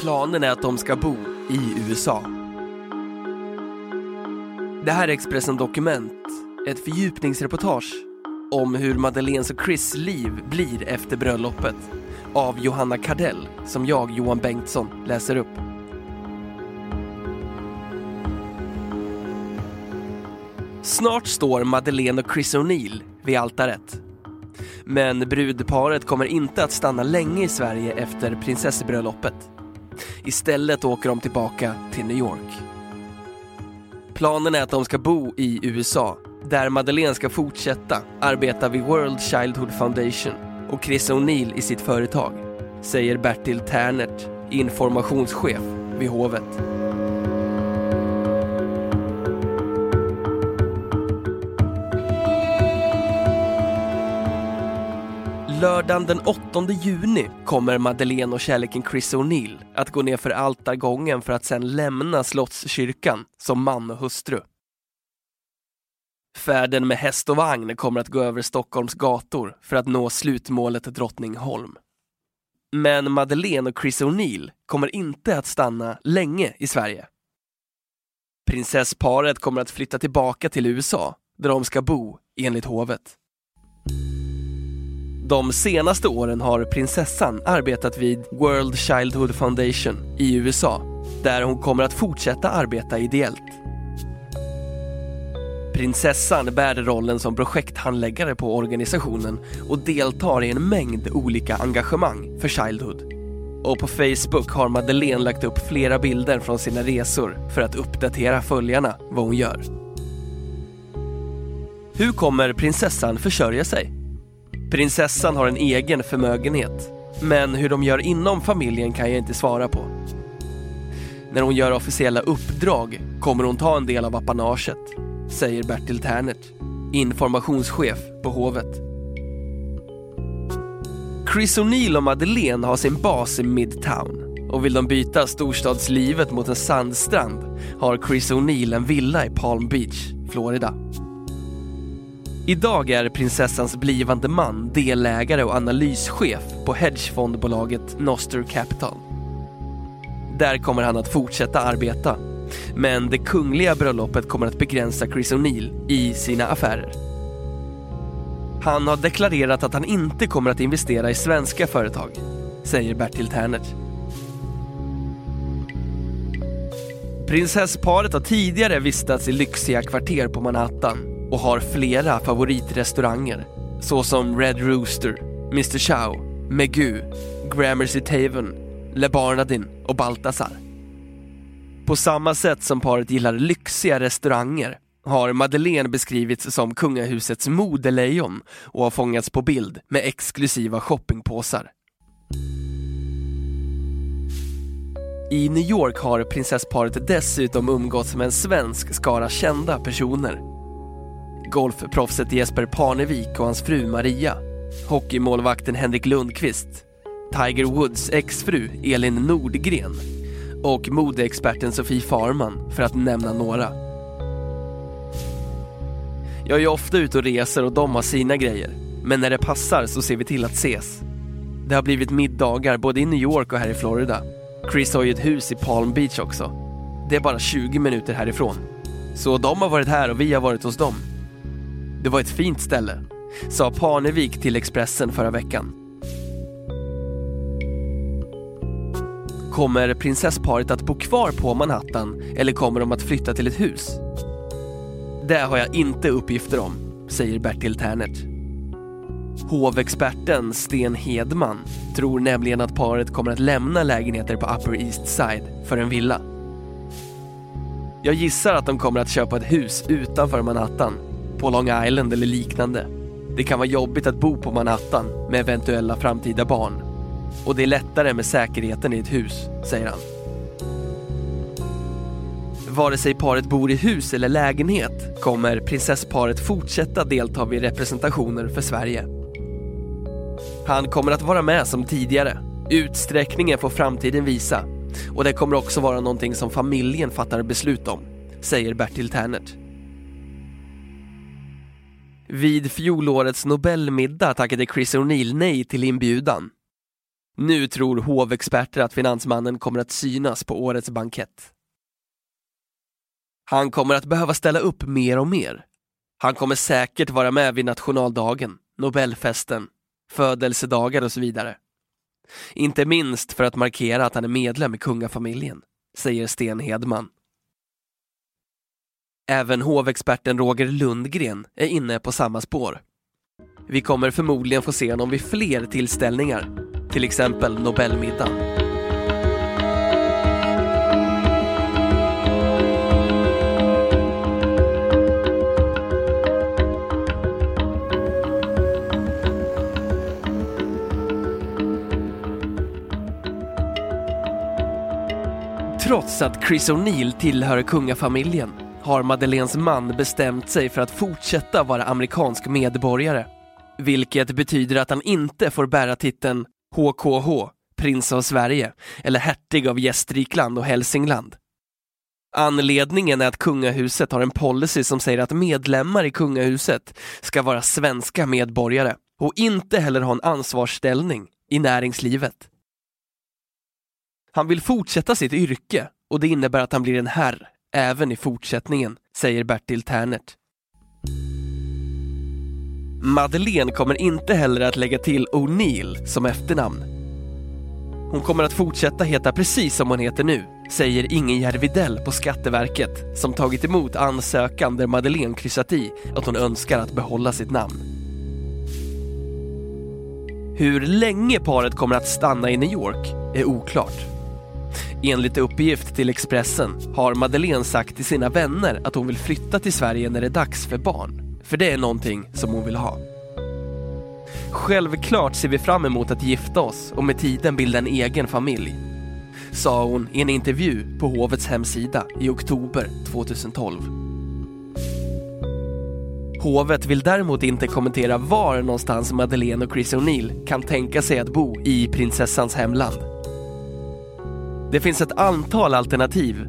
Planen är att de ska bo i USA. Det här är Expressen Dokument, ett fördjupningsreportage om hur Madeleines och Chris liv blir efter bröllopet av Johanna Kardell, som jag, Johan Bengtsson, läser upp. Snart står Madeleine och Chris O'Neill vid altaret. Men brudparet kommer inte att stanna länge i Sverige efter prinsessbröllopet. Istället åker de tillbaka till New York. Planen är att de ska bo i USA, där Madeleine ska fortsätta arbeta vid World Childhood Foundation och Chris O'Neill i sitt företag, säger Bertil Ternert, informationschef vid hovet. Lördagen den 8 juni kommer Madeleine och kärleken Chris O'Neill att gå ner för altargången för att sedan lämna Slottskyrkan som man och hustru. Färden med häst och vagn kommer att gå över Stockholms gator för att nå slutmålet Drottningholm. Men Madeleine och Chris O'Neill kommer inte att stanna länge i Sverige. Prinsessparet kommer att flytta tillbaka till USA, där de ska bo enligt hovet. De senaste åren har prinsessan arbetat vid World Childhood Foundation i USA, där hon kommer att fortsätta arbeta ideellt. Prinsessan bär rollen som projekthandläggare på organisationen och deltar i en mängd olika engagemang för Childhood. Och på Facebook har Madeleine lagt upp flera bilder från sina resor för att uppdatera följarna vad hon gör. Hur kommer prinsessan försörja sig? Prinsessan har en egen förmögenhet, men hur de gör inom familjen kan jag inte svara på. När hon gör officiella uppdrag kommer hon ta en del av apanaget, säger Bertil Ternert, informationschef på hovet. Chris O'Neill och Madeleine har sin bas i Midtown och vill de byta storstadslivet mot en sandstrand har Chris O'Neill en villa i Palm Beach, Florida. Idag är prinsessans blivande man delägare och analyschef på hedgefondbolaget Noster Capital. Där kommer han att fortsätta arbeta. Men det kungliga bröllopet kommer att begränsa Chris O'Neill i sina affärer. Han har deklarerat att han inte kommer att investera i svenska företag, säger Bertil Ternert. Prinsessparet har tidigare vistats i lyxiga kvarter på Manhattan och har flera favoritrestauranger såsom Red Rooster, Mr Chow, Megu, Gramercy Taven, Le Barnardin och Baltasar. På samma sätt som paret gillar lyxiga restauranger har Madeleine beskrivits som kungahusets modelejon och har fångats på bild med exklusiva shoppingpåsar. I New York har prinsessparet dessutom umgåtts med en svensk skara kända personer golfproffset Jesper Parnevik och hans fru Maria, hockeymålvakten Henrik Lundqvist, Tiger Woods exfru Elin Nordgren och modeexperten Sofie Farman för att nämna några. Jag är ju ofta ute och reser och de har sina grejer, men när det passar så ser vi till att ses. Det har blivit middagar både i New York och här i Florida. Chris har ju ett hus i Palm Beach också. Det är bara 20 minuter härifrån. Så de har varit här och vi har varit hos dem. Det var ett fint ställe, sa Parnevik till Expressen förra veckan. Kommer prinsessparet att bo kvar på Manhattan eller kommer de att flytta till ett hus? Det har jag inte uppgifter om, säger Bertil Ternert. Hovexperten Sten Hedman tror nämligen att paret kommer att lämna lägenheter på Upper East Side för en villa. Jag gissar att de kommer att köpa ett hus utanför Manhattan på Long Island eller liknande. Det kan vara jobbigt att bo på Manhattan med eventuella framtida barn. och det är lättare med säkerheten i ett hus, säger han. Vare sig paret bor i hus eller lägenhet kommer prinsessparet fortsätta delta vid representationer för Sverige. Han kommer att vara med som tidigare. Utsträckningen får framtiden visa och det kommer också vara någonting som familjen fattar beslut om, säger Bertil Ternert. Vid fjolårets Nobelmiddag tackade Chris O'Neill nej till inbjudan. Nu tror hovexperter att finansmannen kommer att synas på årets bankett. Han kommer att behöva ställa upp mer och mer. Han kommer säkert vara med vid nationaldagen, Nobelfesten, födelsedagar och så vidare. Inte minst för att markera att han är medlem i kungafamiljen, säger Sten Hedman. Även hovexperten Roger Lundgren är inne på samma spår. Vi kommer förmodligen få se honom vid fler tillställningar, till exempel Nobelmiddagen. Trots att Chris O'Neill tillhör kungafamiljen har Madeleines man bestämt sig för att fortsätta vara amerikansk medborgare. Vilket betyder att han inte får bära titeln HKH, prins av Sverige, eller hertig av Gästrikland och Hälsingland. Anledningen är att kungahuset har en policy som säger att medlemmar i kungahuset ska vara svenska medborgare och inte heller ha en ansvarsställning i näringslivet. Han vill fortsätta sitt yrke och det innebär att han blir en herr även i fortsättningen, säger Bertil Ternert. Madeleine kommer inte heller att lägga till O'Neill som efternamn. Hon kommer att fortsätta heta precis som hon heter nu, säger Ingegerd Videll på Skatteverket som tagit emot ansökan där Madeleine kryssat i att hon önskar att behålla sitt namn. Hur länge paret kommer att stanna i New York är oklart. Enligt uppgift till Expressen har Madeleine sagt till sina vänner att hon vill flytta till Sverige när det är dags för barn. För det är någonting som hon vill ha. Självklart ser vi fram emot att gifta oss och med tiden bilda en egen familj. Sa hon i en intervju på hovets hemsida i oktober 2012. Hovet vill däremot inte kommentera var någonstans Madeleine och Chris O'Neill kan tänka sig att bo i prinsessans hemland. Det finns ett antal alternativ.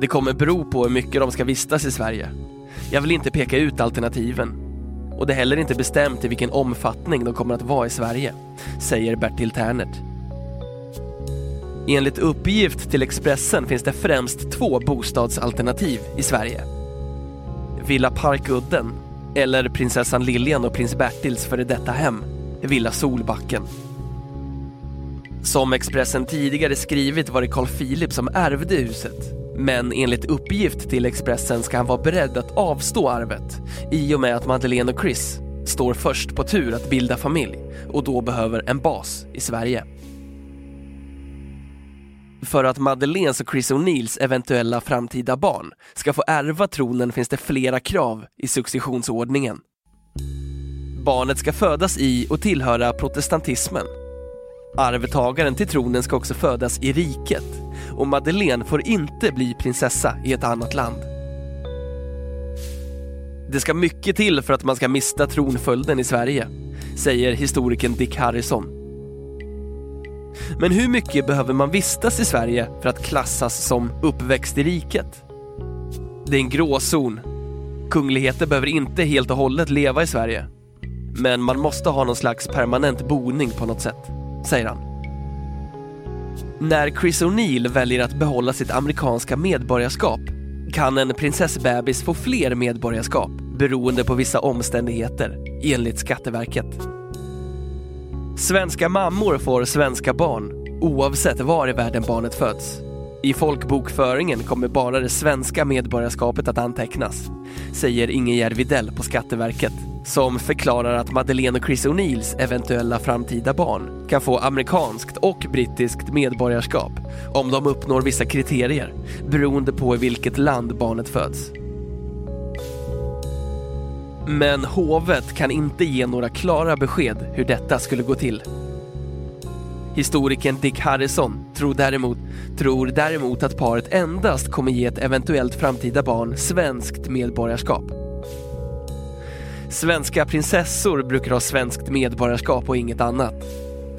Det kommer bero på hur mycket de ska vistas i Sverige. Jag vill inte peka ut alternativen. Och det är heller inte bestämt i vilken omfattning de kommer att vara i Sverige, säger Bertil Ternert. Enligt uppgift till Expressen finns det främst två bostadsalternativ i Sverige. Villa Parkudden eller prinsessan Lilian och prins Bertils före detta hem, Villa Solbacken. Som Expressen tidigare skrivit var det Carl Philip som ärvde huset. Men enligt uppgift till Expressen ska han vara beredd att avstå arvet i och med att Madeleine och Chris står först på tur att bilda familj och då behöver en bas i Sverige. För att Madeleines och Chris O'Neills eventuella framtida barn ska få ärva tronen finns det flera krav i successionsordningen. Barnet ska födas i och tillhöra protestantismen Arvtagaren till tronen ska också födas i riket och Madeleine får inte bli prinsessa i ett annat land. Det ska mycket till för att man ska mista tronföljden i Sverige, säger historikern Dick Harrison. Men hur mycket behöver man vistas i Sverige för att klassas som uppväxt i riket? Det är en gråzon. Kungligheter behöver inte helt och hållet leva i Sverige. Men man måste ha någon slags permanent boning på något sätt säger han. När Chris O'Neill väljer att behålla sitt amerikanska medborgarskap kan en prinsessbebis få fler medborgarskap beroende på vissa omständigheter, enligt Skatteverket. Svenska mammor får svenska barn oavsett var i världen barnet föds. I folkbokföringen kommer bara det svenska medborgarskapet att antecknas, säger Ingegerd Videll på Skatteverket som förklarar att Madeleine och Chris O'Neills eventuella framtida barn kan få amerikanskt och brittiskt medborgarskap om de uppnår vissa kriterier beroende på i vilket land barnet föds. Men hovet kan inte ge några klara besked hur detta skulle gå till. Historikern Dick Harrison tror däremot, tror däremot att paret endast kommer ge ett eventuellt framtida barn svenskt medborgarskap. Svenska prinsessor brukar ha svenskt medborgarskap och inget annat.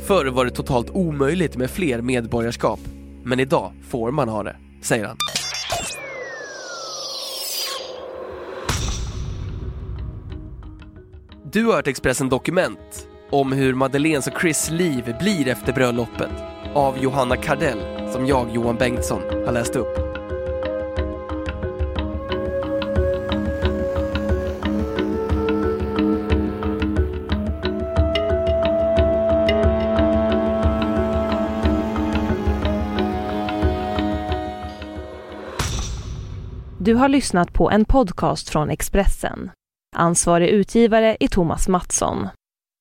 Förr var det totalt omöjligt med fler medborgarskap, men idag får man ha det, säger han. Du har hört Expressen Dokument om hur Madeleines och Chris liv blir efter bröllopet av Johanna Kardell som jag, Johan Bengtsson, har läst upp. Du har lyssnat på en podcast från Expressen. Ansvarig utgivare är Thomas Mattsson.